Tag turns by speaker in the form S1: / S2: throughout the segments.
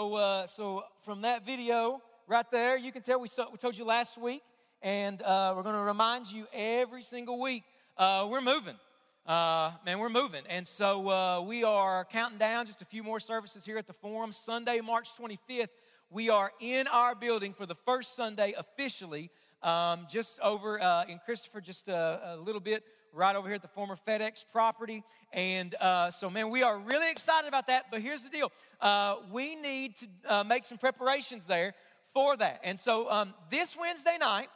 S1: So, uh, so from that video right there, you can tell we, we told you last week, and uh, we're going to remind you every single week uh, we're moving. Uh, man, we're moving. And so uh, we are counting down just a few more services here at the Forum. Sunday, March 25th, we are in our building for the first Sunday officially, um, just over uh, in Christopher, just a, a little bit right over here at the former FedEx property. And uh, so, man, we are really excited about that. But here's the deal uh, we need to uh, make some preparations there for that. And so, um, this Wednesday night,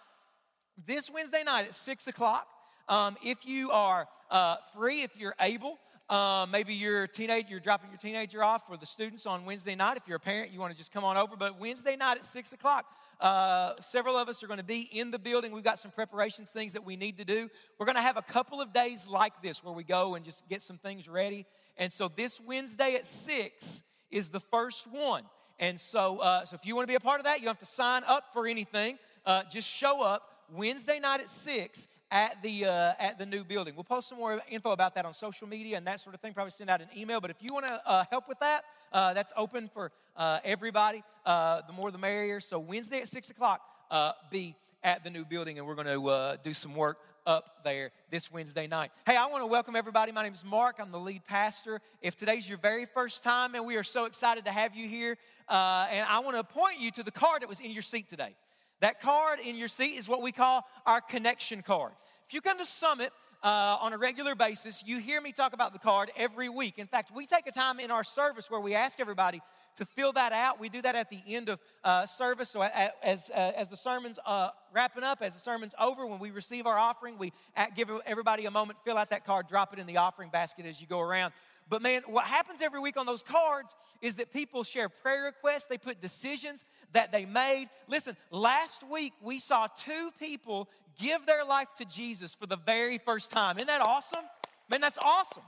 S1: this Wednesday night at 6 o'clock, um, if you are uh, free, if you're able, uh, maybe you're a teenager, you're dropping your teenager off for the students on Wednesday night. If you're a parent, you want to just come on over. But Wednesday night at 6 o'clock, uh, several of us are going to be in the building. We've got some preparations, things that we need to do. We're going to have a couple of days like this where we go and just get some things ready. And so this Wednesday at 6 is the first one. And so, uh, so if you want to be a part of that, you don't have to sign up for anything. Uh, just show up Wednesday night at 6 at the uh, at the new building. We'll post some more info about that on social media and that sort of thing. Probably send out an email. But if you want to uh, help with that, uh, that's open for uh, everybody. Uh, the more the merrier. So Wednesday at six o'clock, uh, be at the new building, and we're going to do some work up there this Wednesday night. Hey, I want to welcome everybody. My name is Mark. I'm the lead pastor. If today's your very first time, and we are so excited to have you here, and I want to point you to the card that was in your seat today. That card in your seat is what we call our connection card. If you come to Summit uh, on a regular basis, you hear me talk about the card every week. In fact, we take a time in our service where we ask everybody to fill that out. We do that at the end of uh, service. So as, uh, as the sermon's uh, wrapping up, as the sermon's over, when we receive our offering, we give everybody a moment, fill out that card, drop it in the offering basket as you go around. But man, what happens every week on those cards is that people share prayer requests, they put decisions that they made. Listen, last week we saw two people give their life to Jesus for the very first time. Isn't that awesome? Man, that's awesome.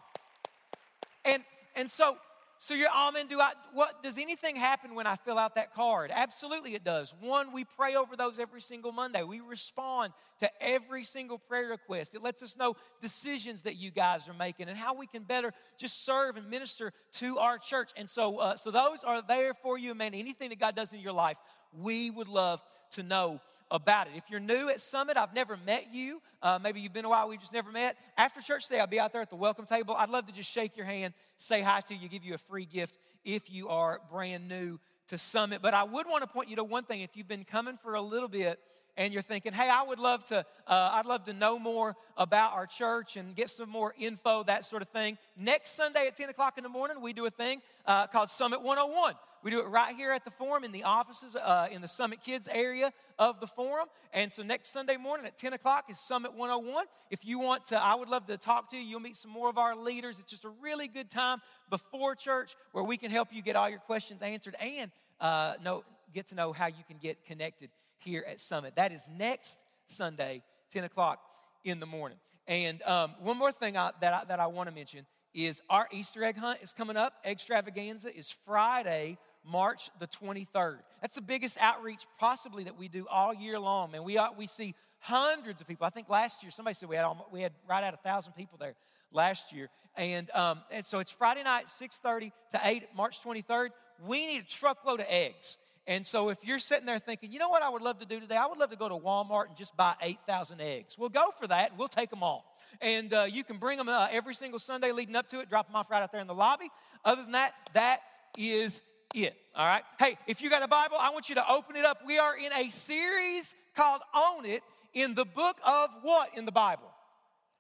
S1: And and so so you're, man, do I, what, does anything happen when I fill out that card? Absolutely it does. One, we pray over those every single Monday. We respond to every single prayer request. It lets us know decisions that you guys are making and how we can better just serve and minister to our church. And so, uh, so those are there for you, man. Anything that God does in your life, we would love to know about it. If you're new at Summit, I've never met you. Uh, maybe you've been a while, we've just never met. After church today, I'll be out there at the welcome table. I'd love to just shake your hand, say hi to you, give you a free gift if you are brand new to Summit. But I would want to point you to one thing. If you've been coming for a little bit, and you're thinking, hey, I would love to, uh, I'd love to know more about our church and get some more info, that sort of thing. Next Sunday at 10 o'clock in the morning, we do a thing uh, called Summit 101. We do it right here at the Forum in the offices uh, in the Summit Kids area of the Forum. And so next Sunday morning at 10 o'clock is Summit 101. If you want to, I would love to talk to you. You'll meet some more of our leaders. It's just a really good time before church where we can help you get all your questions answered and uh, know, get to know how you can get connected here at Summit. That is next Sunday, 10 o'clock in the morning. And um, one more thing I, that, I, that I want to mention is our Easter egg hunt is coming up. Extravaganza is Friday, March the 23rd. That's the biggest outreach possibly that we do all year long, man. We, we see hundreds of people. I think last year somebody said we had almost, we had right at a thousand people there last year, and, um, and so it's Friday night, 6:30 to 8, March 23rd. We need a truckload of eggs. And so if you're sitting there thinking, you know what I would love to do today? I would love to go to Walmart and just buy 8,000 eggs. We'll go for that. We'll take them all. And uh, you can bring them uh, every single Sunday leading up to it, drop them off right out there in the lobby. Other than that, that is it. All right? Hey, if you got a Bible, I want you to open it up. We are in a series called Own It in the book of what in the Bible?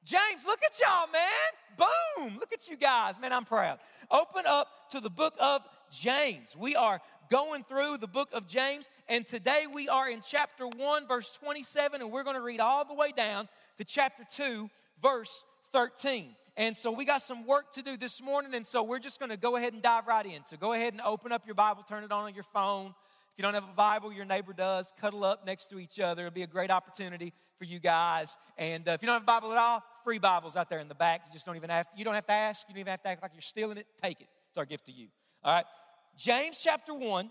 S1: James, look at y'all, man. Boom. Look at you guys. Man, I'm proud. Open up to the book of James. We are going through the book of James, and today we are in chapter 1, verse 27, and we're going to read all the way down to chapter 2, verse 13. And so we got some work to do this morning, and so we're just going to go ahead and dive right in. So go ahead and open up your Bible, turn it on on your phone. If you don't have a Bible, your neighbor does. Cuddle up next to each other. It'll be a great opportunity for you guys. And uh, if you don't have a Bible at all, free Bibles out there in the back. You just don't even have to, you don't have to ask. You don't even have to act like you're stealing it. Take it. It's our gift to you. All right. James chapter 1,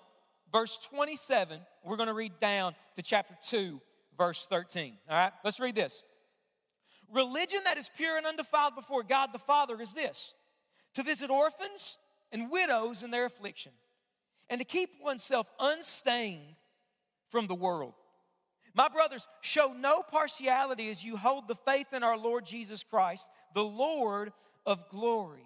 S1: verse 27. We're going to read down to chapter 2, verse 13. All right, let's read this. Religion that is pure and undefiled before God the Father is this to visit orphans and widows in their affliction, and to keep oneself unstained from the world. My brothers, show no partiality as you hold the faith in our Lord Jesus Christ, the Lord of glory.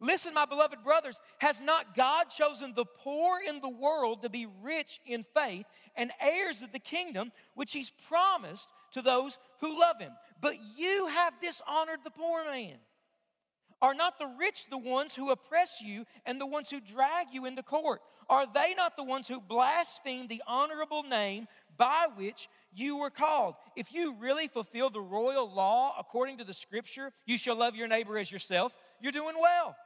S1: Listen, my beloved brothers, has not God chosen the poor in the world to be rich in faith and heirs of the kingdom which He's promised to those who love Him? But you have dishonored the poor man. Are not the rich the ones who oppress you and the ones who drag you into court? Are they not the ones who blaspheme the honorable name by which you were called. If you really fulfill the royal law according to the scripture, you shall love your neighbor as yourself, you're doing well.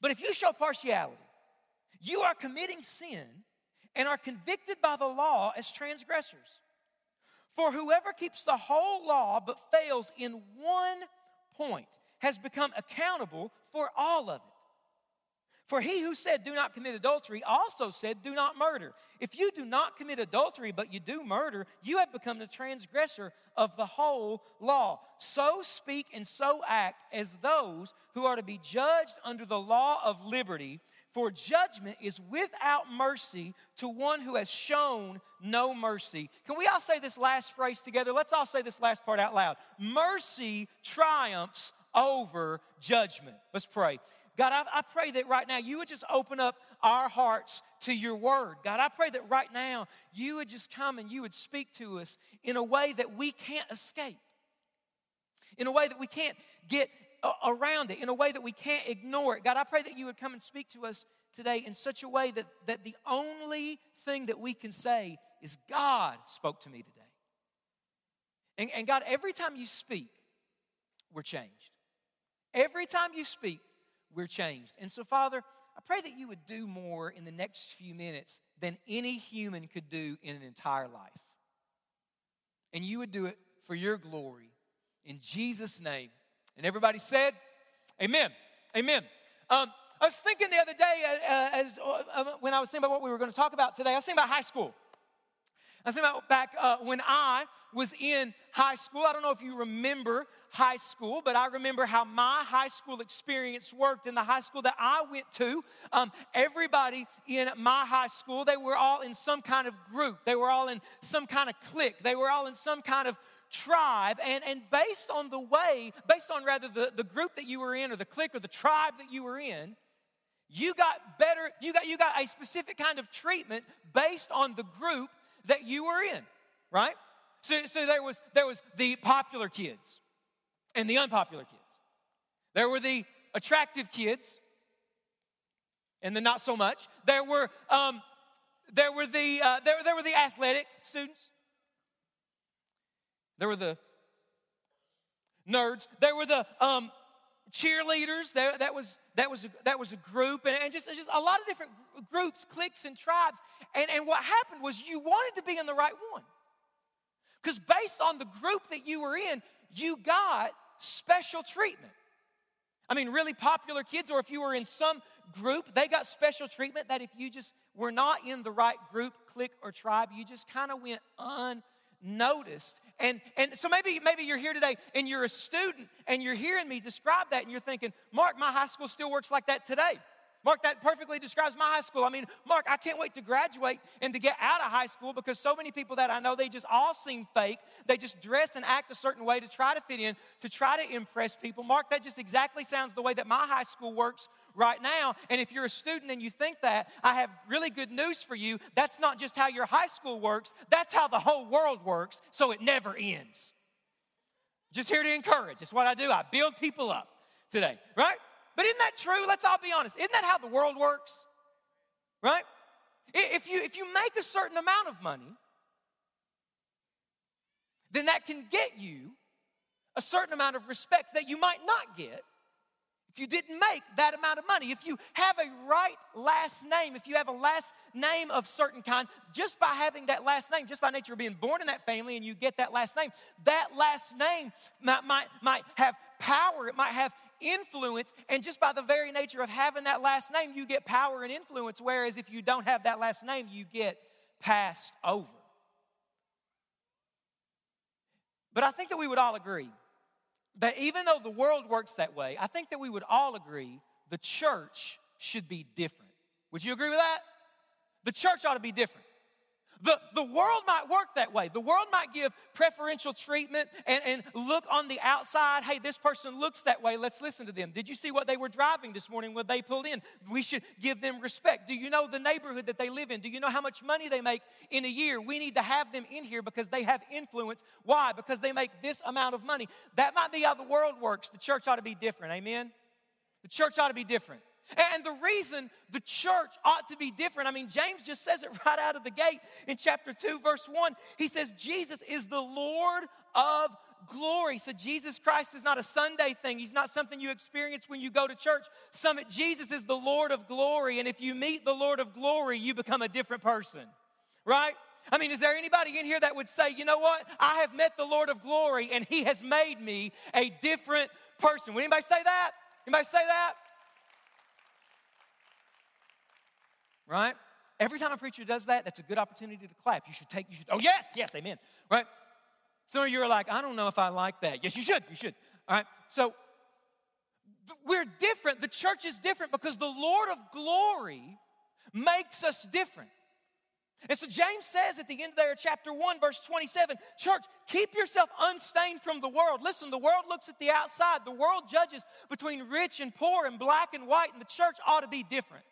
S1: But if you show partiality, you are committing sin and are convicted by the law as transgressors. For whoever keeps the whole law but fails in one point has become accountable for all of it. For he who said, Do not commit adultery, also said, Do not murder. If you do not commit adultery, but you do murder, you have become the transgressor of the whole law. So speak and so act as those who are to be judged under the law of liberty. For judgment is without mercy to one who has shown no mercy. Can we all say this last phrase together? Let's all say this last part out loud. Mercy triumphs over judgment. Let's pray. God, I, I, pray that right now you would just open up our hearts to your word. God, I pray that right now you would just come and you would speak to us in a way that we can't escape, in a way that we can't get uh, around it, in a way that we can't ignore it. God, I pray that you would come and speak to us today in such a way that, that the only thing that we can say is God spoke to me today. And, and God, every time you speak, we're changed. Every time you speak, we're changed. And so, Father, I pray that you would do more in the next few minutes than any human could do in an entire life. And you would do it for your glory. In Jesus' name. And everybody said, Amen. Amen. Um, I was thinking the other day, uh, uh as uh, uh, when I was thinking about what we were going to talk about today, I was thinking about high school. I thinking about back uh, when I was in high school. I don't know if you remember high school, but I remember how my high school experience worked in the high school that I went to. Um, everybody in my high school, they were all in some kind of group, they were all in some kind of clique, they were all in some kind of tribe and, and based on the way based on rather the, the group that you were in or the clique or the tribe that you were in you got better you got you got a specific kind of treatment based on the group that you were in, right? So, so there, was, there was the popular kids and the unpopular kids. There were the attractive kids and the not so much. There were, um, there were, the, uh, there, there were the athletic students. There were the nerds. There were the um, cheerleaders. There, that was that was a, that was a group, and, and just just a lot of different groups, cliques, and tribes. And and what happened was you wanted to be in the right one, because based on the group that you were in, you got special treatment. I mean, really popular kids, or if you were in some group, they got special treatment. That if you just were not in the right group, clique, or tribe, you just kind of went un noticed. And, and so maybe, maybe you're here today and you're a student and you're hearing me describe that and you're thinking, Mark, my high school still works like that today. Mark, that perfectly describes my high school. I mean, Mark, I can't wait to graduate and to get out of high school because so many people that I know, they just all seem fake. They just dress and act a certain way to try to fit in, to try to impress people. Mark, that just exactly sounds the way that my high school works right now. And if you're a student and you think that, I have really good news for you. That's not just how your high school works, that's how the whole world works, so it never ends. Just here to encourage. It's what I do. I build people up today, right? But isn't that true? Let's all be honest. Isn't that how the world works? Right? If you, if you make a certain amount of money, then that can get you a certain amount of respect that you might not get you didn't make that amount of money, if you have a right last name, if you have a last name of certain kind, just by having that last name, just by nature of being born in that family and you get that last name, that last name might, might, might have power, it might have influence, and just by the very nature of having that last name, you get power and influence. Whereas if you don't have that last name, you get passed over. But I think that we would all agree that even though the world works that way, I think that we would all agree the church should be different. Would you agree with that? The church ought to be different. The, the world might work that way. The world might give preferential treatment and, and look on the outside. Hey, this person looks that way. Let's listen to them. Did you see what they were driving this morning when they pulled in? We should give them respect. Do you know the neighborhood that they live in? Do you know how much money they make in a year? We need to have them in here because they have influence. Why? Because they make this amount of money. That might be how the world works. The church ought to be different. Amen? The church ought to be different. And the reason the church ought to be different, I mean, James just says it right out of the gate in chapter 2, verse 1. He says, Jesus is the Lord of glory. So Jesus Christ is not a Sunday thing. He's not something you experience when you go to church. Summit Jesus is the Lord of glory. And if you meet the Lord of glory, you become a different person, right? I mean, is there anybody in here that would say, you know what? I have met the Lord of glory and he has made me a different person. Would anybody say that? Anybody say that? Right? Every time a preacher does that, that's a good opportunity to clap. You should take, you should, oh, yes, yes, amen, right? Some of you are like, I don't know if I like that. Yes, you should, you should, all right? So we're different. The church is different because the Lord of glory makes us different. And so James says at the end of there, chapter 1, verse 27, church, keep yourself unstained from the world. Listen, the world looks at the outside. The world judges between rich and poor and black and white, and the church ought to be different.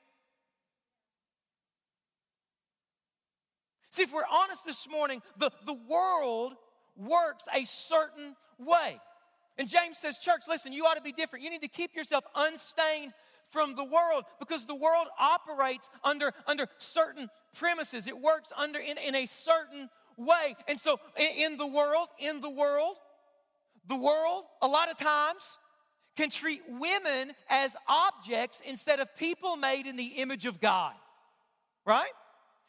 S1: See, if we're honest this morning, the, the world works a certain way. And James says, Church, listen, you ought to be different. You need to keep yourself unstained from the world because the world operates under, under certain premises. It works under in, in a certain way. And so in, in the world, in the world, the world, a lot of times, can treat women as objects instead of people made in the image of God. Right?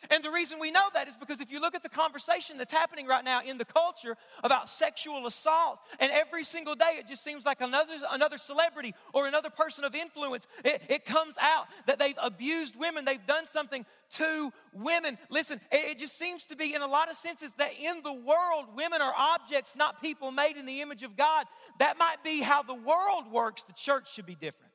S1: And the reason we know that is because if you look at the conversation that's happening right now in the culture about sexual assault, and every single day it just seems like another, another celebrity or another person of influence, it, it comes out that they've abused women, they've done something to women. Listen, it, it just seems to be, in a lot of senses, that in the world, women are objects, not people made in the image of God. That might be how the world works. The church should be different.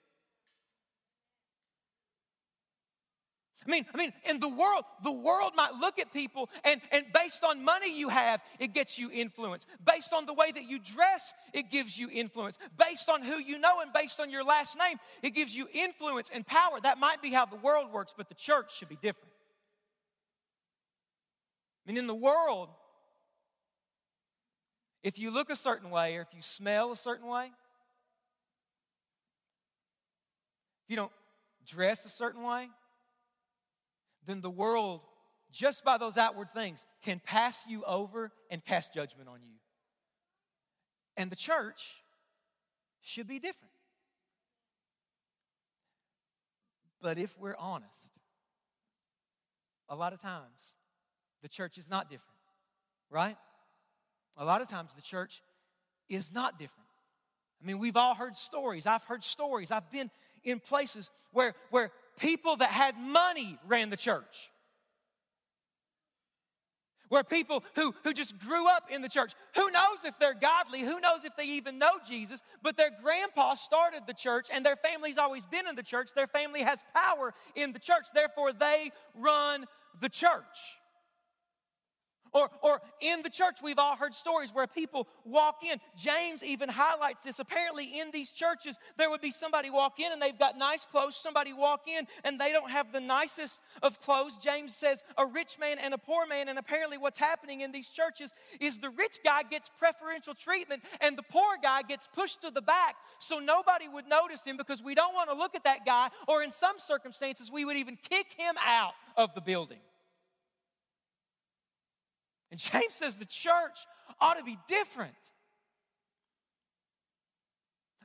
S1: I mean, I mean, in the world, the world might look at people and, and based on money you have, it gets you influence. Based on the way that you dress, it gives you influence. Based on who you know and based on your last name, it gives you influence and power. That might be how the world works, but the church should be different. I mean, in the world, if you look a certain way or if you smell a certain way, if you don't dress a certain way, then the world, just by those outward things, can pass you over and cast judgment on you. And the church should be different. But if we're honest, a lot of times the church is not different, right? A lot of times the church is not different. I mean, we've all heard stories. I've heard stories. I've been in places where, where people that had money ran the church. Where people who, who just grew up in the church, who knows if they're godly, who knows if they even know Jesus, but their grandpa started the church and their family's always been in the church. Their family has power in the church, therefore, they run the church. Or, or in the church, we've all heard stories where people walk in. James even highlights this. Apparently, in these churches, there would be somebody walk in and they've got nice clothes, somebody walk in and they don't have the nicest of clothes. James says a rich man and a poor man. And apparently, what's happening in these churches is the rich guy gets preferential treatment and the poor guy gets pushed to the back so nobody would notice him because we don't want to look at that guy, or in some circumstances, we would even kick him out of the building. And James says the church ought to be different.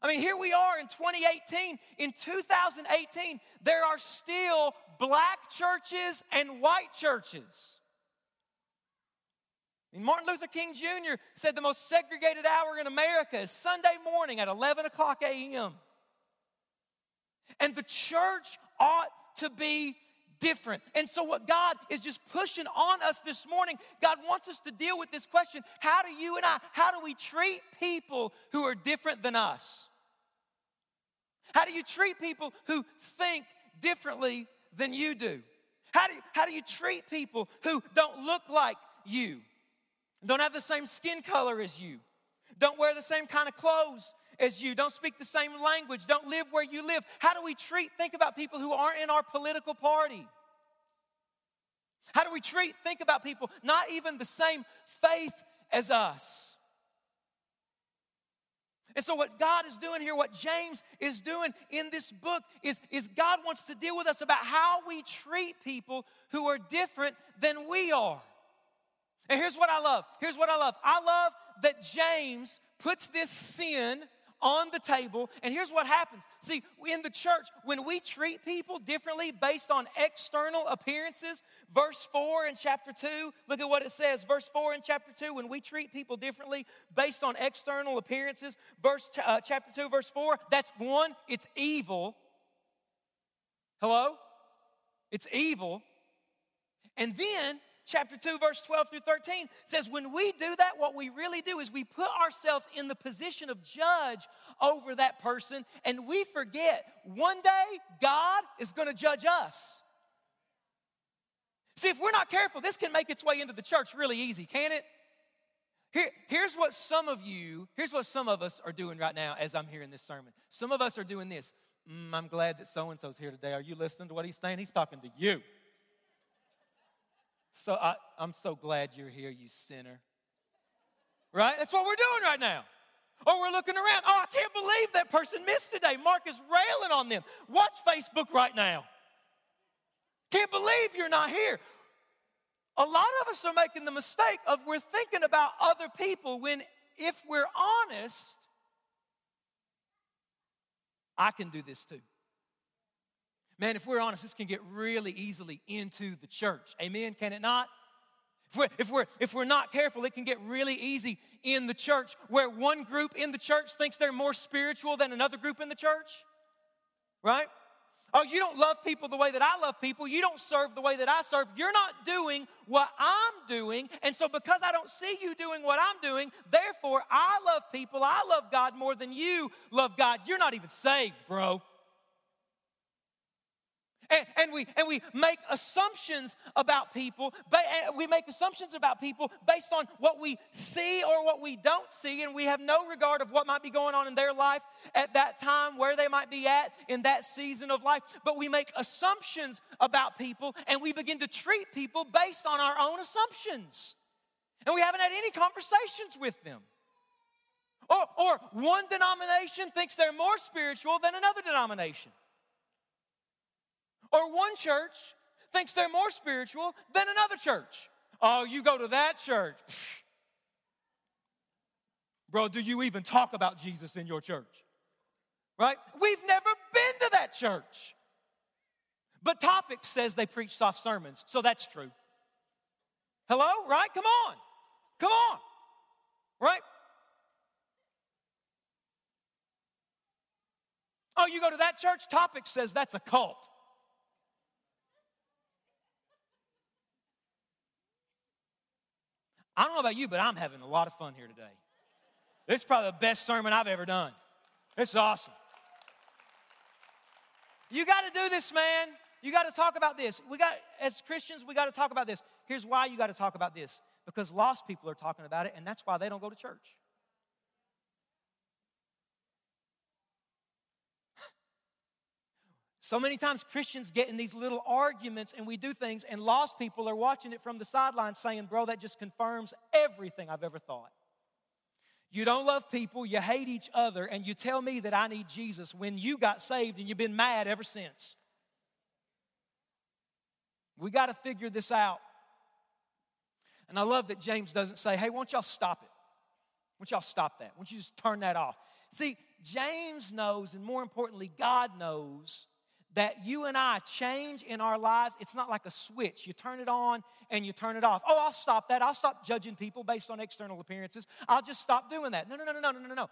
S1: I mean, here we are in 2018. In 2018, there are still black churches and white churches. I mean, Martin Luther King Jr. said the most segregated hour in America is Sunday morning at 11 o'clock a.m. And the church ought to be different. And so, what God is just pushing on us this morning, God wants us to deal with this question how do you and I, how do we treat people who are different than us? How do you treat people who think differently than you do? How do, you, how do you treat people who don't look like you, don't have the same skin color as you, don't wear the same kind of clothes as you, don't speak the same language, don't live where you live? How do we treat, think about people who aren't in our political party? How do we treat, think about people not even the same faith as us? And so, what God is doing here, what James is doing in this book, is, is God wants to deal with us about how we treat people who are different than we are. And here's what I love. Here's what I love. I love that James puts this sin on the table. And here's what happens see, in the church, when we treat people differently based on external appearances, verse 4 in chapter 2, look at what it says. Verse 4 in chapter 2, when we treat people differently based on external appearances, verse uh, chapter 2, verse 4, that's one, it's evil. Hello? It's evil. And then chapter 2, verse 12 through 13 says, When we do that, what we really do is we put ourselves in the position of judge over that person, and we forget one day God is going to judge us. See, if we're not careful, this can make its way into the church really easy, can it? Here, here's what some of you, here's what some of us are doing right now as I'm hearing this sermon. Some of us are doing this. Mm, I'm glad that so and so's here today. Are you listening to what he's saying? He's talking to you. So I, I'm so glad you're here, you sinner. Right? That's what we're doing right now. Or we're looking around. Oh, I can't believe that person missed today. Mark is railing on them. Watch Facebook right now. Can't believe you're not here. A lot of us are making the mistake of we're thinking about other people when, if we're honest, I can do this too. Man, if we're honest, this can get really easily into the church. Amen? Can it not? If we're, if, we're, if we're not careful, it can get really easy in the church where one group in the church thinks they're more spiritual than another group in the church. Right? Oh, you don't love people the way that I love people. You don't serve the way that I serve. You're not doing what I'm doing. And so, because I don't see you doing what I'm doing, therefore, I love people. I love God more than you love God. You're not even saved, bro. And, and, we, and we make assumptions about people. But eh, we make assumptions about people based on what we see or what we don't see, and we have no regard of what might be going on in their life at that time, where they might be at in that season of life. But we make assumptions about people, and we begin to treat people based on our own assumptions. And we haven't had any conversations with them. Or, or one denomination thinks they're more spiritual than another denomination. Or one church thinks they're more spiritual than another church. Oh, you go to that church. Bro, do you even talk about Jesus in your church? Right? We've never been to that church. But Topic says they preach soft sermons, so that's true. Hello? Right? Come on. Come on. Right? Oh, you go to that church? Topic says that's a cult. I don't know about you, but I'm having a lot of fun here today. This is probably the best sermon I've ever done. It's awesome. You got to do this, man. You got to talk about this. We got, as Christians, we got to talk about this. Here's why you got to talk about this because lost people are talking about it, and that's why they don't go to church. So many times Christians get in these little arguments and we do things, and lost people are watching it from the sidelines saying, Bro, that just confirms everything I've ever thought. You don't love people, you hate each other, and you tell me that I need Jesus when you got saved and you've been mad ever since. We got to figure this out. And I love that James doesn't say, Hey, won't y'all stop it? Won't y'all stop that? Won't you just turn that off? See, James knows, and more importantly, God knows that you and I change in our lives. It's not like a switch. You turn it on and you turn it off. Oh, I'll stop that. I'll stop judging people based on external appearances. I'll just stop doing that. No, no, no, no, no, no, no.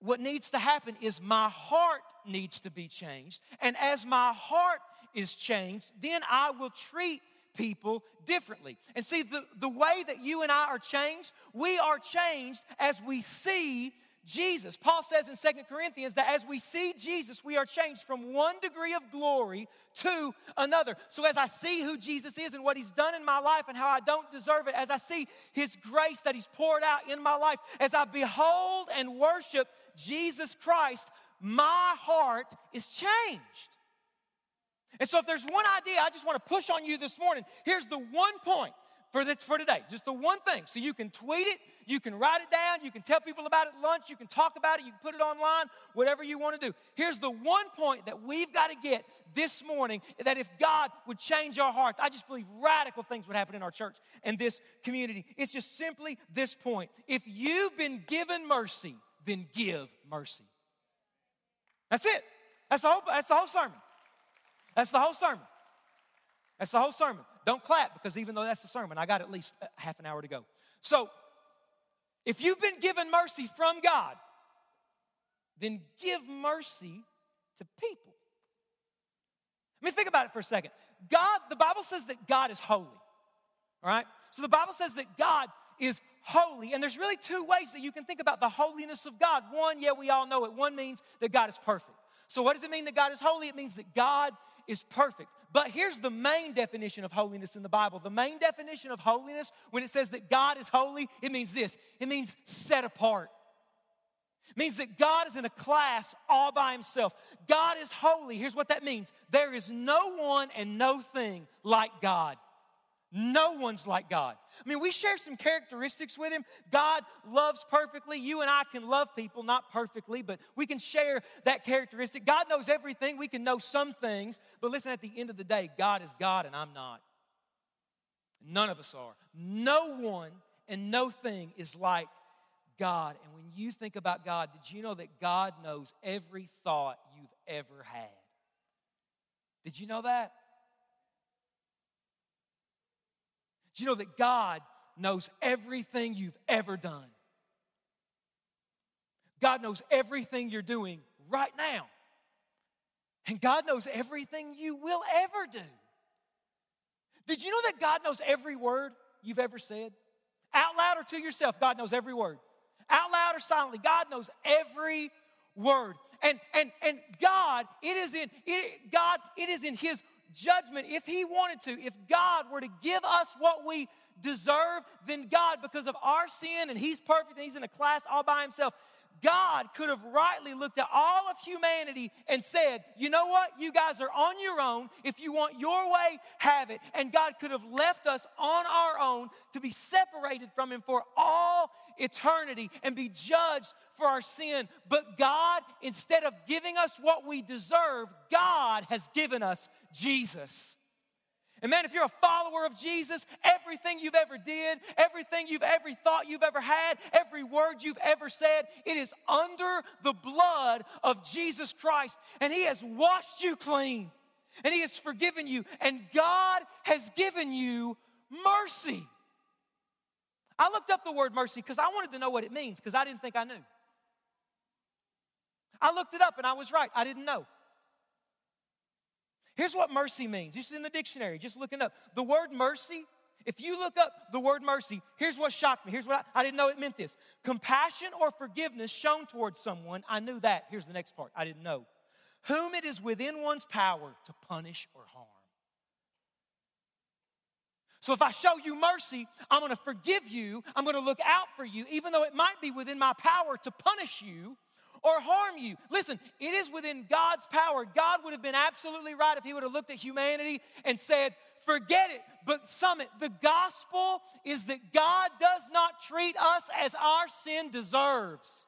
S1: What needs to happen is my heart needs to be changed. And as my heart is changed, then I will treat people differently. And see, the, the way that you and I are changed, we are changed as we see Jesus. Paul says in Second Corinthians that as we see Jesus, we are changed from one degree of glory to another. So as I see who Jesus is and what he's done in my life and how I don't deserve it, as I see his grace that he's poured out in my life, as I behold and worship Jesus Christ, my heart is changed. And so, if there's one idea I just want to push on you this morning, here's the one point for, this, for today. Just the one thing. So you can tweet it, you can write it down, you can tell people about it at lunch, you can talk about it, you can put it online, whatever you want to do. Here's the one point that we've got to get this morning that if God would change our hearts, I just believe radical things would happen in our church and this community. It's just simply this point. If you've been given mercy, then give mercy. That's it. That's the whole, that's the whole sermon. That's the whole sermon. That's the whole sermon. Don't clap because even though that's the sermon, I got at least half an hour to go. So, if you've been given mercy from God, then give mercy to people. I mean, think about it for a second. God, the Bible says that God is holy. All right? So the Bible says that God is holy. And there's really two ways that you can think about the holiness of God. One, yeah, we all know it. One means that God is perfect. So, what does it mean that God is holy? It means that God is perfect. But here's the main definition of holiness in the Bible. The main definition of holiness, when it says that God is holy, it means this it means set apart. It means that God is in a class all by himself. God is holy. Here's what that means there is no one and no thing like God. No one's like God. I mean, we share some characteristics with Him. God loves perfectly. You and I can love people, not perfectly, but we can share that characteristic. God knows everything. We can know some things. But listen, at the end of the day, God is God and I'm not. None of us are. No one and no thing is like God. And when you think about God, did you know that God knows every thought you've ever had? Did you know that? Do you know that God knows everything you've ever done? God knows everything you're doing right now. And God knows everything you will ever do. Did you know that God knows every word you've ever said? Out loud or to yourself, God knows every word. Out loud or silently, God knows every word. And and and God, it is in it, God, it is in His judgment, if He wanted to, if God were to give us what we deserve, then God, because of our sin and He's perfect and He's in a class all by Himself, God could have rightly looked at all of humanity and said, You know what? You guys are on your own. If you want your way, have it. And God could have left us on our own to be separated from Him for all eternity and be judged for our sin. But God, instead of giving us what we deserve, God has given us Jesus. And man, if you're a follower of Jesus, everything you've ever did, everything you've ever thought you've ever had, every word you've ever said, it is under the blood of Jesus Christ. And He has washed you clean. And He has forgiven you. And God has given you mercy. I looked up the word mercy because I wanted to know what it means because I didn't think I knew. I looked it up and I was right. I didn't know. Here's what mercy means. This is in the dictionary, just looking up. The word mercy, if you look up the word mercy, here's what shocked me. Here's what I, I didn't know it meant this compassion or forgiveness shown towards someone. I knew that. Here's the next part I didn't know. Whom it is within one's power to punish or harm. So if I show you mercy, I'm going to forgive you. I'm going to look out for you, even though it might be within my power to punish you or harm you. Listen, it is within God's power. God would have been absolutely right if He would have looked at humanity and said, Forget it. But, Summit, the gospel is that God does not treat us as our sin deserves.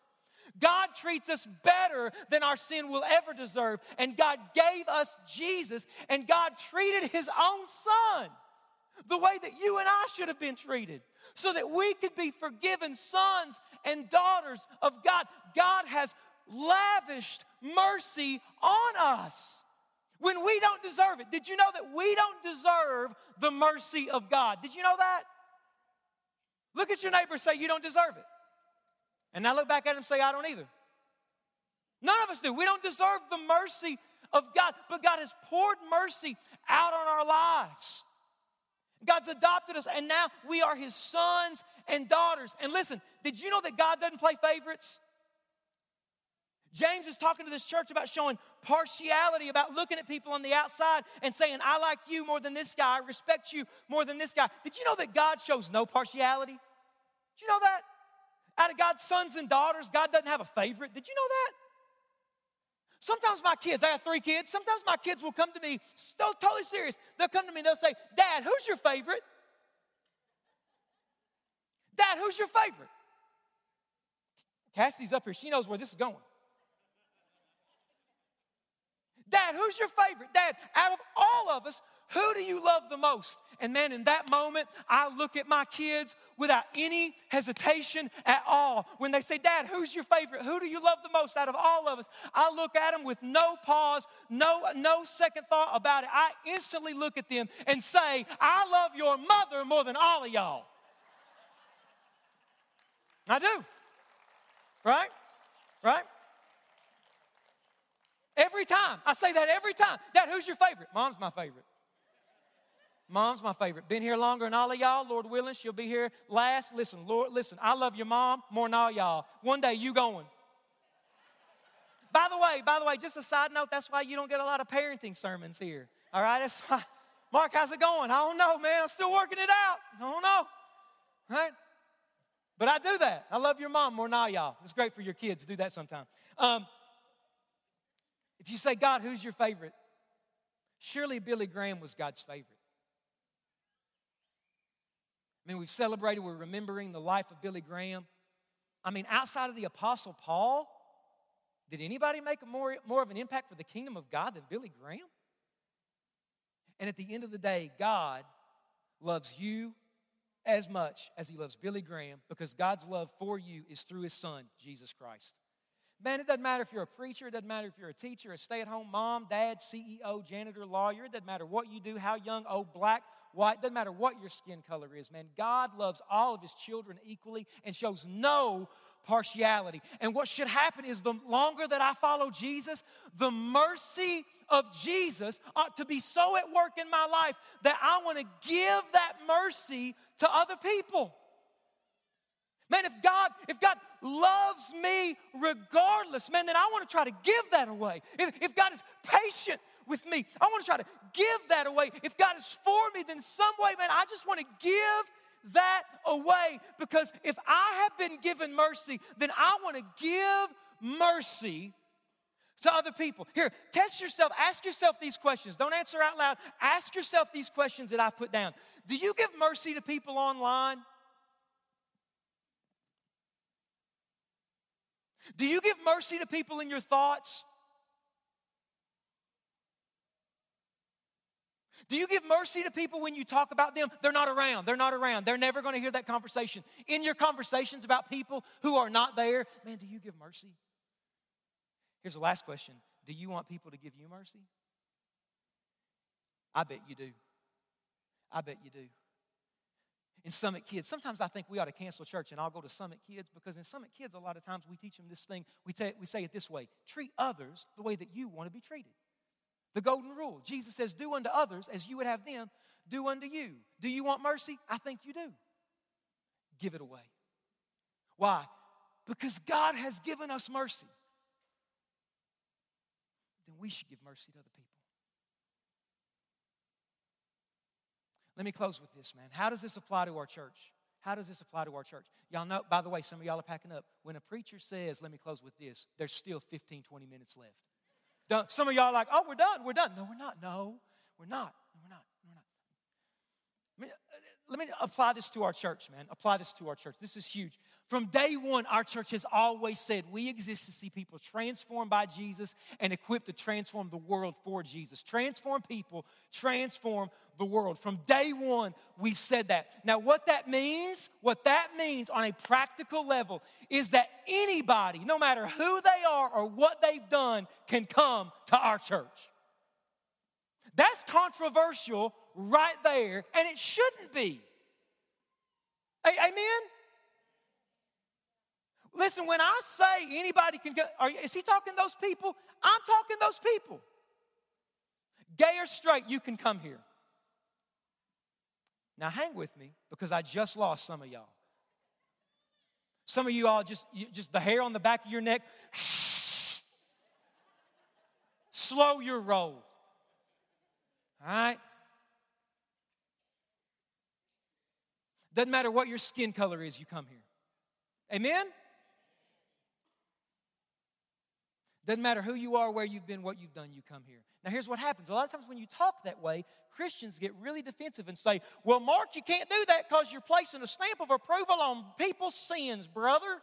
S1: God treats us better than our sin will ever deserve. And God gave us Jesus, and God treated His own Son the way that you and I should have been treated, so that we could be forgiven sons and daughters of God. God has lavished mercy on us when we don't deserve it. Did you know that we don't deserve the mercy of God? Did you know that? Look at your neighbor say, You don't deserve it. And now look back at him and say, I don't either. None of us do. We don't deserve the mercy of God, but God has poured mercy out on our lives. God's adopted us, and now we are His sons and daughters. And listen, did you know that God doesn't play favorites? James is talking to this church about showing partiality, about looking at people on the outside and saying, I like you more than this guy, I respect you more than this guy. Did you know that God shows no partiality? Did you know that? Out of God's sons and daughters, God doesn't have a favorite. Did you know that? Sometimes my kids, I have three kids, sometimes my kids will come to me, totally serious. They'll come to me and they'll say, Dad, who's your favorite? Dad, who's your favorite? Cassie's up here. She knows where this is going. Dad, who's your favorite? Dad, out of all of us, who do you love the most? And man, in that moment, I look at my kids without any hesitation at all. When they say, Dad, who's your favorite? Who do you love the most out of all of us? I look at them with no pause, no, no second thought about it. I instantly look at them and say, I love your mother more than all of y'all. I do. Right? Right? Every time. I say that every time. Dad, who's your favorite? Mom's my favorite. Mom's my favorite. Been here longer than all of y'all. Lord willing, she'll be here last. Listen, Lord, listen, I love your mom more than all y'all. One day you going. By the way, by the way, just a side note, that's why you don't get a lot of parenting sermons here. All right? That's why. Mark, how's it going? I don't know, man. I'm still working it out. I don't know. Right? But I do that. I love your mom more than all y'all. It's great for your kids. Do that sometime. Um, if you say, God, who's your favorite? Surely Billy Graham was God's favorite. I mean, we've celebrated, we're remembering the life of Billy Graham. I mean, outside of the Apostle Paul, did anybody make more, more of an impact for the kingdom of God than Billy Graham? And at the end of the day, God loves you as much as he loves Billy Graham because God's love for you is through his son, Jesus Christ. Man, it doesn't matter if you're a preacher, it doesn't matter if you're a teacher, a stay at home mom, dad, CEO, janitor, lawyer, it doesn't matter what you do, how young, old, black, white, doesn't matter what your skin color is, man. God loves all of his children equally and shows no partiality. And what should happen is the longer that I follow Jesus, the mercy of Jesus ought to be so at work in my life that I want to give that mercy to other people. Man, if God, if God loves me regardless, man, then I want to try to give that away. If, if God is patient with me, I want to try to give that away. If God is for me, then some way, man, I just want to give that away because if I have been given mercy, then I want to give mercy to other people. Here, test yourself. Ask yourself these questions. Don't answer out loud. Ask yourself these questions that I've put down. Do you give mercy to people online? Do you give mercy to people in your thoughts? Do you give mercy to people when you talk about them? They're not around. They're not around. They're never going to hear that conversation. In your conversations about people who are not there, man, do you give mercy? Here's the last question Do you want people to give you mercy? I bet you do. I bet you do in Summit Kids. Sometimes I think we ought to cancel church and I'll go to Summit Kids because in Summit Kids, a lot of times we teach them this thing. We, we say it this way treat others the way that you want to be treated. The golden rule. Jesus says, Do unto others as you would have them do unto you. Do you want mercy? I think you do. Give it away. Why? Because God has given us mercy. Then we should give mercy to other people. Let me close with this, man. How does this apply to our church? How does this apply to our church? Y'all know, by the way, some of y'all are packing up. When a preacher says, let me close with this, there's still 15, 20 minutes left. Some of y'all are like, oh, we're done, we're done. No, we're not. No, we're not. No, we're not. No, We're not. Let me, apply this to our church, man. Apply this to our church. This is huge. From day one, our church has always said we exist to see people transformed by Jesus and equipped to transform the world for Jesus. Transform people, transform the world. From day one, we've said that. Now, what that means, what that means on a practical level is that anybody, no matter who they are or what they've done, can come to our church. That's controversial right there, and it shouldn't be. Amen? Listen, when I say anybody can go, are, is he talking those people? I'm talking those people. Gay or straight, you can come here. Now, hang with me because I just lost some of y'all. Some of you all just, you, just the hair on the back of your neck. Slow your roll. All right? Doesn't matter what your skin color is, you come here. Amen? Doesn't matter who you are, where you've been, what you've done, you come here. Now, here's what happens. A lot of times when you talk that way, Christians get really defensive and say, Well, Mark, you can't do that because you're placing a stamp of approval on people's sins, brother.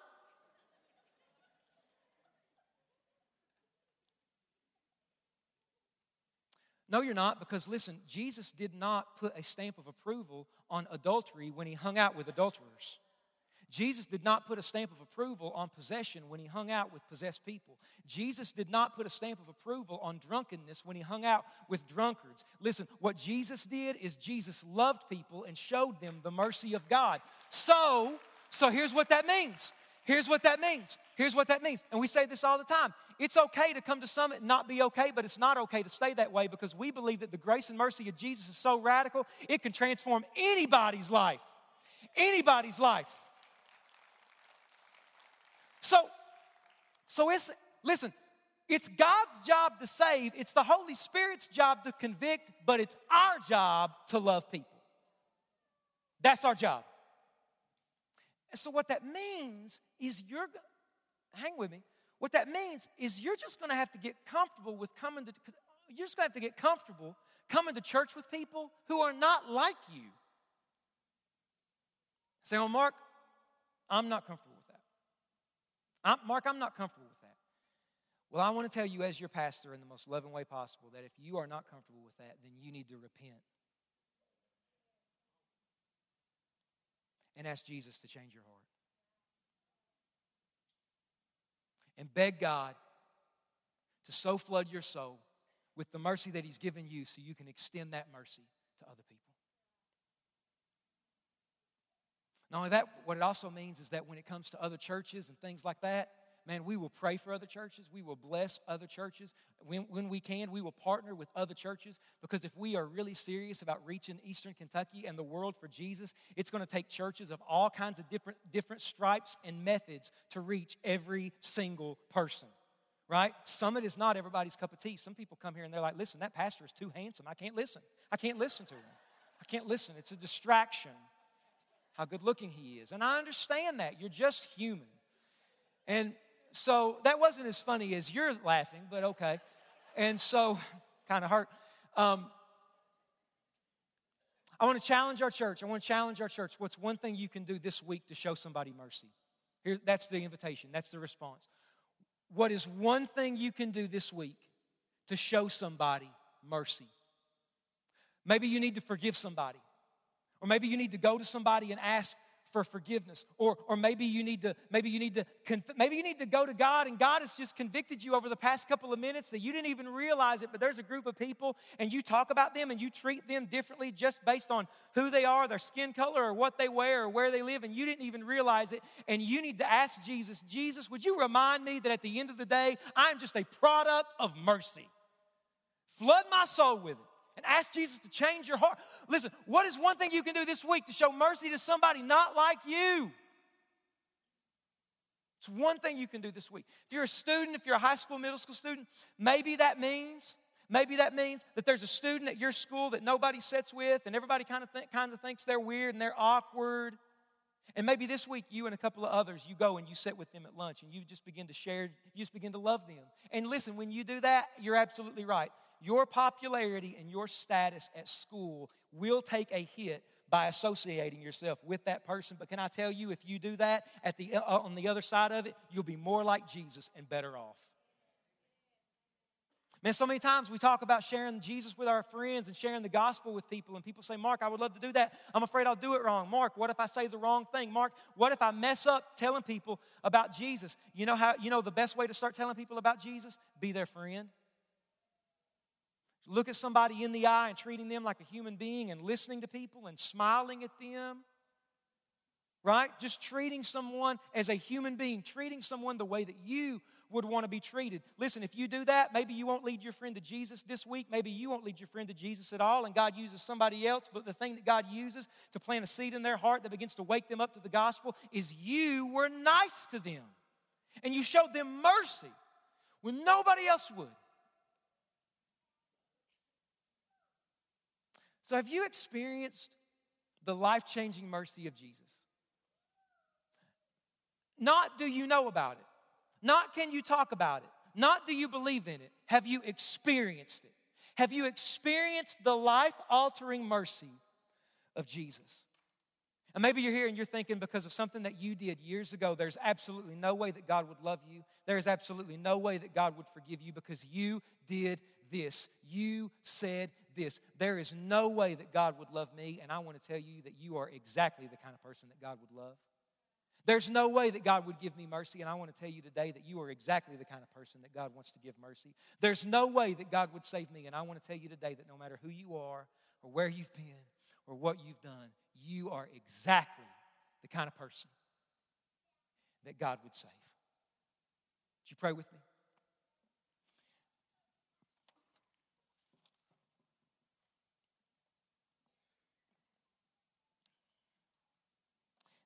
S1: No, you're not, because listen, Jesus did not put a stamp of approval on adultery when he hung out with adulterers. Jesus did not put a stamp of approval on possession when he hung out with possessed people. Jesus did not put a stamp of approval on drunkenness when he hung out with drunkards. Listen, what Jesus did is Jesus loved people and showed them the mercy of God. So, so here's what that means. Here's what that means. Here's what that means. And we say this all the time. It's okay to come to Summit and not be okay, but it's not okay to stay that way because we believe that the grace and mercy of Jesus is so radical, it can transform anybody's life. Anybody's life. So, so it's, listen, it's God's job to save, it's the Holy Spirit's job to convict, but it's our job to love people. That's our job. So, what that means is you're, hang with me, what that means is you're just gonna have to get comfortable with coming to, you're just gonna have to get comfortable coming to church with people who are not like you. Say, well, Mark, I'm not comfortable with that. I'm, Mark, I'm not comfortable with that. Well, I want to tell you, as your pastor, in the most loving way possible, that if you are not comfortable with that, then you need to repent and ask Jesus to change your heart. And beg God to so flood your soul with the mercy that He's given you so you can extend that mercy to other people. Not only that, what it also means is that when it comes to other churches and things like that, man, we will pray for other churches. We will bless other churches. When, when we can, we will partner with other churches because if we are really serious about reaching Eastern Kentucky and the world for Jesus, it's going to take churches of all kinds of different, different stripes and methods to reach every single person. Right? Summit is not everybody's cup of tea. Some people come here and they're like, listen, that pastor is too handsome. I can't listen. I can't listen to him. I can't listen. It's a distraction how good looking he is. And I understand that. You're just human. And so that wasn't as funny as you're laughing, but okay. And so, kind of hurt. Um, I want to challenge our church. I want to challenge our church. What's one thing you can do this week to show somebody mercy? Here, that's the invitation, that's the response. What is one thing you can do this week to show somebody mercy? Maybe you need to forgive somebody. Or maybe you need to go to somebody and ask for forgiveness. Or, or maybe you need to maybe you need to maybe you need to go to god and god has just convicted you over the past couple of minutes that you didn't even realize it but there's a group of people and you talk about them and you treat them differently just based on who they are their skin color or what they wear or where they live and you didn't even realize it. And you need to ask jesus jesus would you remind me that at the end of the day i'm just a product of mercy. Flood my soul with it and ask Jesus to change your heart. Listen, what is one thing you can do this week to show mercy to somebody not like you? It's one thing you can do this week. If you're a student, if you're a high school, middle school student, maybe that means maybe that means that there's a student at your school that nobody sits with and everybody kind of th- kind of thinks they're weird and they're awkward. And maybe this week you and a couple of others you go and you sit with them at lunch and you just begin to share, you just begin to love them. And listen, when you do that, you're absolutely right your popularity and your status at school will take a hit by associating yourself with that person. But can I tell you, if you do that, at the, uh, on the other side of it, you'll be more like Jesus and better off. Man, so many times we talk about sharing Jesus with our friends and sharing the gospel with people, and people say, Mark, I would love to do that. I'm afraid I'll do it wrong. Mark, what if I say the wrong thing? Mark, what if I mess up telling people about Jesus? You know how you know the best way to start telling people about Jesus? Be their friend. Look at somebody in the eye and treating them like a human being and listening to people and smiling at them right? Just treating someone as a human being, treating someone the way that you would want to be treated. Listen, if you do that, maybe you won't lead your friend to Jesus this week. Maybe you won't lead your friend to Jesus at all, and God uses somebody else. But the thing that God uses to plant a seed in their heart that begins to wake them up to the gospel is you were nice to them. And you showed them mercy when nobody else would. So, have you experienced the life changing mercy of Jesus? Not do you know about it, not can you talk about it, not do you believe in it. Have you experienced it? Have you experienced the life altering mercy of Jesus? And maybe you're here and you're thinking because of something that you did years ago, there's absolutely no way that God would love you. There's absolutely no way that God would forgive you because you did this. You said this. There is no way that God would love me, and I want to tell you that you are exactly the kind of person that God would love. There's no way that God would give me mercy, and I want to tell you today that you are exactly the kind of person that God wants to give mercy. There's no way that God would save me, and I want to tell you today that no matter who you are, or where you've been, or what you've done, you are exactly the kind of person that God would save. Would you pray with me?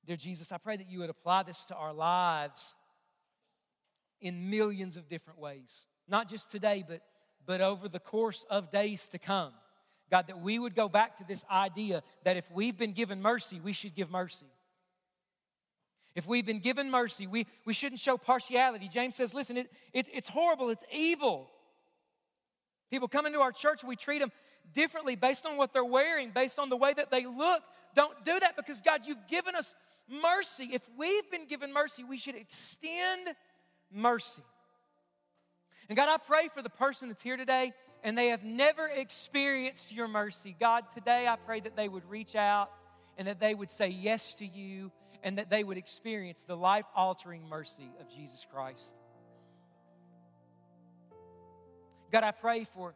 S1: Dear Jesus, I pray that you would apply this to our lives in millions of different ways. Not just today, but, but over the course of days to come. God, that we would go back to this idea that if we've been given mercy, we should give mercy. If we've been given mercy, we, we shouldn't show partiality. James says, listen, it, it, it's horrible, it's evil. People come into our church, we treat them differently based on what they're wearing, based on the way that they look. Don't do that because, God, you've given us mercy. If we've been given mercy, we should extend mercy. And God, I pray for the person that's here today and they have never experienced your mercy. God, today I pray that they would reach out and that they would say yes to you and that they would experience the life altering mercy of Jesus Christ. God, I pray for,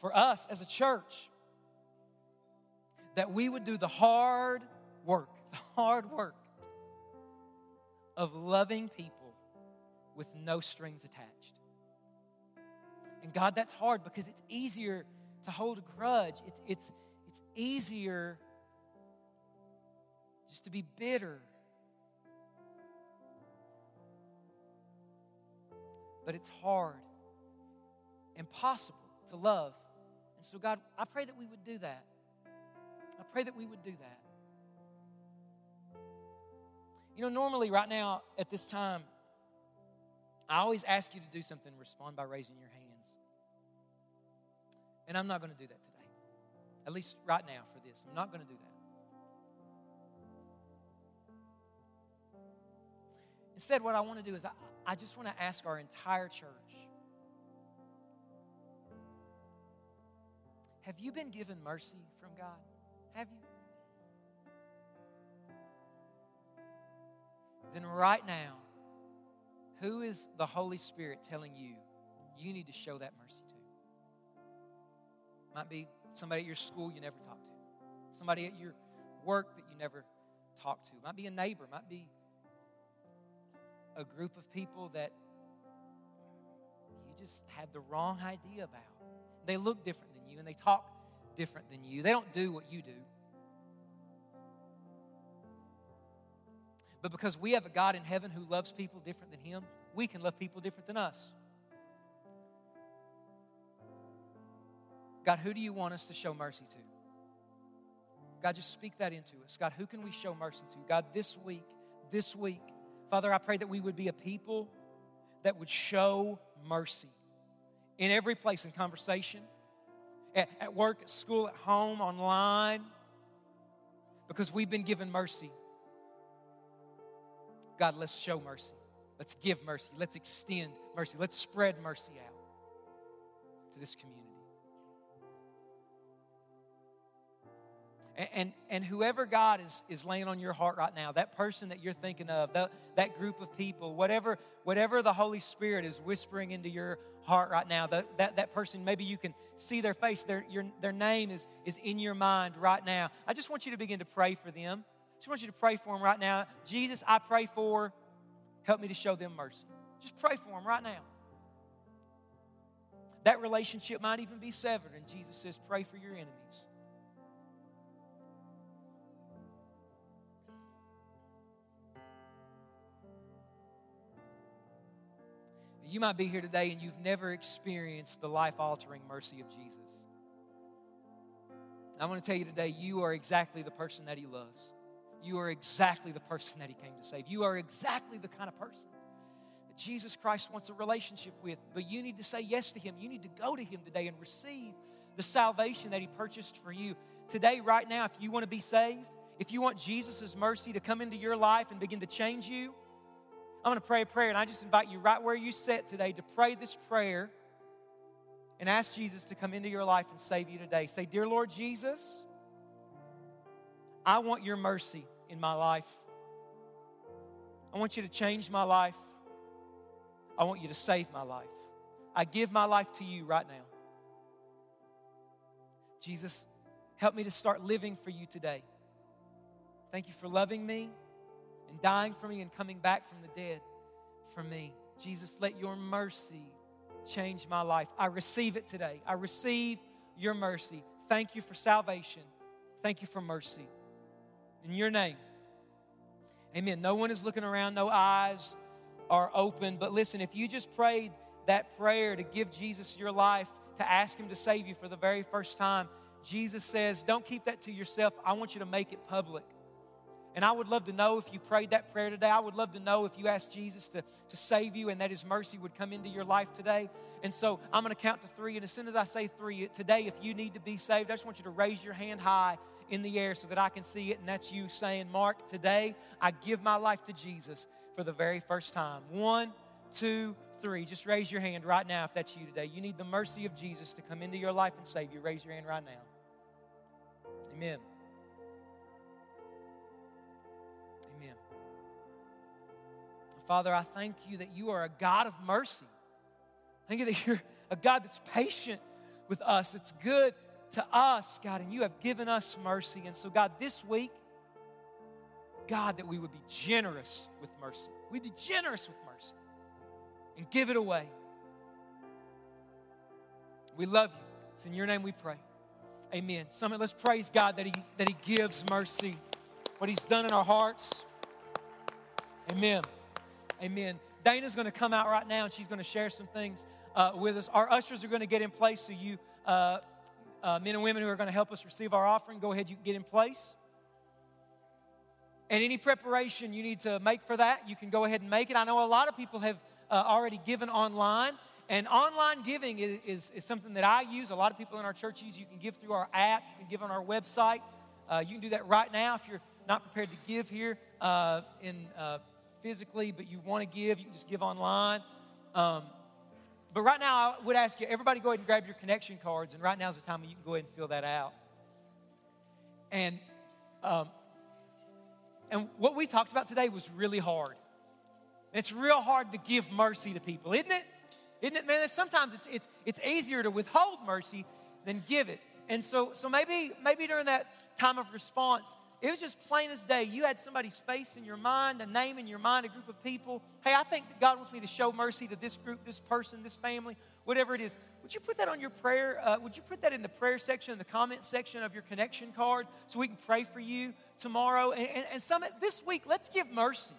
S1: for us as a church that we would do the hard work the hard work of loving people with no strings attached. And God, that's hard because it's easier to hold a grudge. It's, it's, it's easier just to be bitter. But it's hard, impossible to love. And so, God, I pray that we would do that. I pray that we would do that. You know, normally, right now, at this time, I always ask you to do something, respond by raising your hands. And I'm not going to do that today. At least right now for this. I'm not going to do that. Instead, what I want to do is I, I just want to ask our entire church Have you been given mercy from God? Have you? Then right now, who is the Holy Spirit telling you you need to show that mercy to? Might be somebody at your school you never talked to, somebody at your work that you never talked to, might be a neighbor, might be a group of people that you just had the wrong idea about. They look different than you and they talk different than you. They don't do what you do. But because we have a God in heaven who loves people different than Him, we can love people different than us. God, who do you want us to show mercy to? God, just speak that into us. God, who can we show mercy to? God, this week, this week, Father, I pray that we would be a people that would show mercy in every place in conversation, at, at work, at school, at home, online. because we've been given mercy. God, let's show mercy. Let's give mercy. Let's extend mercy. Let's spread mercy out to this community. And, and, and, whoever God is, is laying on your heart right now, that person that you're thinking of, that, that group of people, whatever, whatever the Holy Spirit is whispering into your heart right now, that, that, that person, maybe you can see their face, their, your, their name is, is in your mind right now. I just want you to begin to pray for them. Just want you to pray for them right now. Jesus, I pray for, help me to show them mercy. Just pray for them right now. That relationship might even be severed, and Jesus says, pray for your enemies. You might be here today and you've never experienced the life altering mercy of Jesus. I want to tell you today, you are exactly the person that He loves. You are exactly the person that He came to save. You are exactly the kind of person that Jesus Christ wants a relationship with. But you need to say yes to Him. You need to go to Him today and receive the salvation that He purchased for you. Today, right now, if you want to be saved, if you want Jesus' mercy to come into your life and begin to change you, I'm going to pray a prayer, and I just invite you right where you sit today to pray this prayer and ask Jesus to come into your life and save you today. Say, Dear Lord Jesus, I want your mercy in my life. I want you to change my life. I want you to save my life. I give my life to you right now. Jesus, help me to start living for you today. Thank you for loving me and dying for me and coming back from the dead for me. Jesus, let your mercy change my life. I receive it today. I receive your mercy. Thank you for salvation. Thank you for mercy. In your name. Amen. No one is looking around, no eyes are open. But listen, if you just prayed that prayer to give Jesus your life, to ask Him to save you for the very first time, Jesus says, Don't keep that to yourself. I want you to make it public. And I would love to know if you prayed that prayer today. I would love to know if you asked Jesus to, to save you and that His mercy would come into your life today. And so I'm going to count to three. And as soon as I say three, today, if you need to be saved, I just want you to raise your hand high in the air so that I can see it. And that's you saying, Mark, today I give my life to Jesus for the very first time. One, two, three. Just raise your hand right now if that's you today. You need the mercy of Jesus to come into your life and save you. Raise your hand right now. Amen. Father, I thank you that you are a God of mercy. Thank you that you're a God that's patient with us. It's good to us, God, and you have given us mercy. And so, God, this week, God, that we would be generous with mercy. We'd be generous with mercy and give it away. We love you. It's in your name we pray. Amen. Summit, let's praise God that He that He gives mercy. What He's done in our hearts. Amen. Amen. Dana's going to come out right now and she's going to share some things uh, with us. Our ushers are going to get in place, so you uh, uh, men and women who are going to help us receive our offering, go ahead, you get in place. And any preparation you need to make for that, you can go ahead and make it. I know a lot of people have uh, already given online, and online giving is, is, is, something that I use. A lot of people in our church use. You can give through our app, you can give on our website. Uh, you can do that right now if you're not prepared to give here uh, in physically, but you want to give, you can just give online. Um, but right now, I would ask you, everybody go ahead and grab your connection cards, and right now is the time you can go ahead and fill that out. And, um, and what we talked about today was really hard. It's real hard to give mercy to people, isn't it? Isn't it, man? Sometimes it's, it's, it's easier to withhold mercy than give it. And so, so maybe, maybe during that time of response, it was just plain as day. You had somebody's face in your mind, a name in your mind, a group of people. Hey, I think God wants me to show mercy to this group, this person, this family, whatever it is. Would you put that on your prayer? Uh, would you put that in the prayer section, in the comment section of your connection card, so we can pray for you tomorrow? And, and, and some this week, let's give mercy.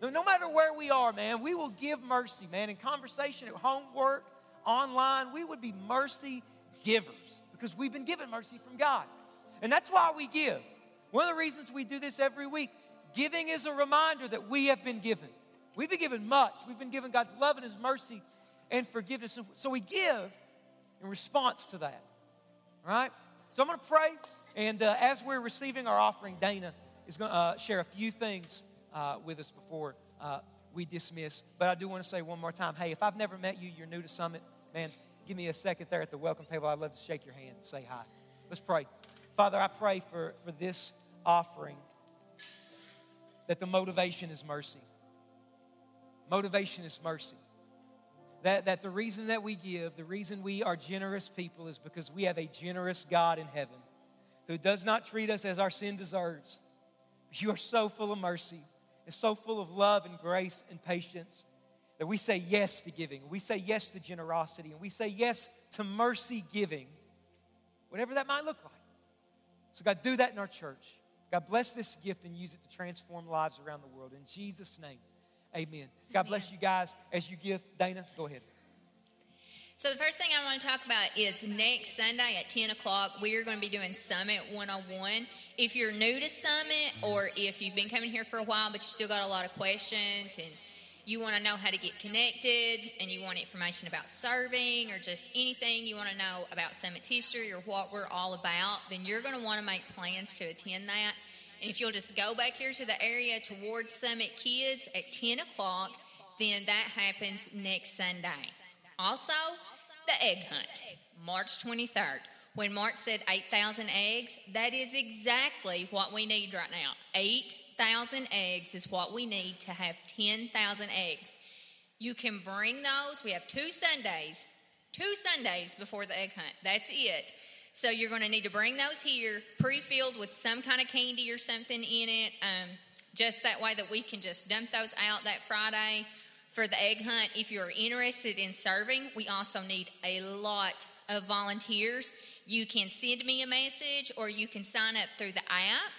S1: No, no matter where we are, man, we will give mercy, man. In conversation, at home, work, online, we would be mercy givers because we've been given mercy from God. And that's why we give. One of the reasons we do this every week, giving is a reminder that we have been given. We've been given much. We've been given God's love and His mercy and forgiveness. So we give in response to that. All right? So I'm going to pray. And uh, as we're receiving our offering, Dana is going to uh, share a few things uh, with us before uh, we dismiss. But I do want to say one more time hey, if I've never met you, you're new to Summit, man, give me a second there at the welcome table. I'd love to shake your hand and say hi. Let's pray. Father, I pray for, for this offering that the motivation is mercy. Motivation is mercy. That, that the reason that we give, the reason we are generous people is because we have a generous God in heaven who does not treat us as our sin deserves. You are so full of mercy and so full of love and grace and patience that we say yes to giving. We say yes to generosity and we say yes to mercy giving, whatever that might look like. So, God, do that in our church. God, bless this gift and use it to transform lives around the world. In Jesus' name, amen. God bless you guys as you give. Dana, go ahead.
S2: So, the first thing I want to talk about is next Sunday at 10 o'clock, we are going to be doing Summit 101. If you're new to Summit or if you've been coming here for a while but you still got a lot of questions and you want to know how to get connected and you want information about serving or just anything you want to know about Summit's history or what we're all about, then you're going to want to make plans to attend that. And if you'll just go back here to the area towards Summit Kids at 10 o'clock, then that happens next Sunday. Also, the egg hunt, March 23rd. When Mark said 8,000 eggs, that is exactly what we need right now. 8,000 eggs is what we need to have 10,000 eggs. You can bring those. We have two Sundays, two Sundays before the egg hunt. That's it. So you're going to need to bring those here, pre-filled with some kind of candy or something in it, um, just that way that we can just dump those out that Friday for the egg hunt. If you're interested in serving, we also need a lot of volunteers. You can send me a message or you can sign up through the app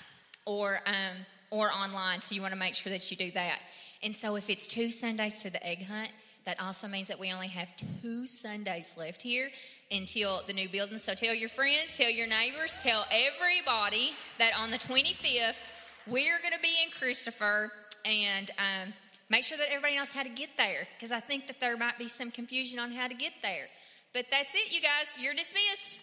S2: or, um, or online. So you want to make sure that you do that. And so if it's two Sundays to the egg hunt, that also means that we only have two Sundays left here until the new building. So tell your friends, tell your neighbors, tell everybody that on the 25th, we're going to be in Christopher and um, Make sure that everybody knows how to get there because I think that there might be some confusion on how to get there. But that's it, you guys. You're dismissed.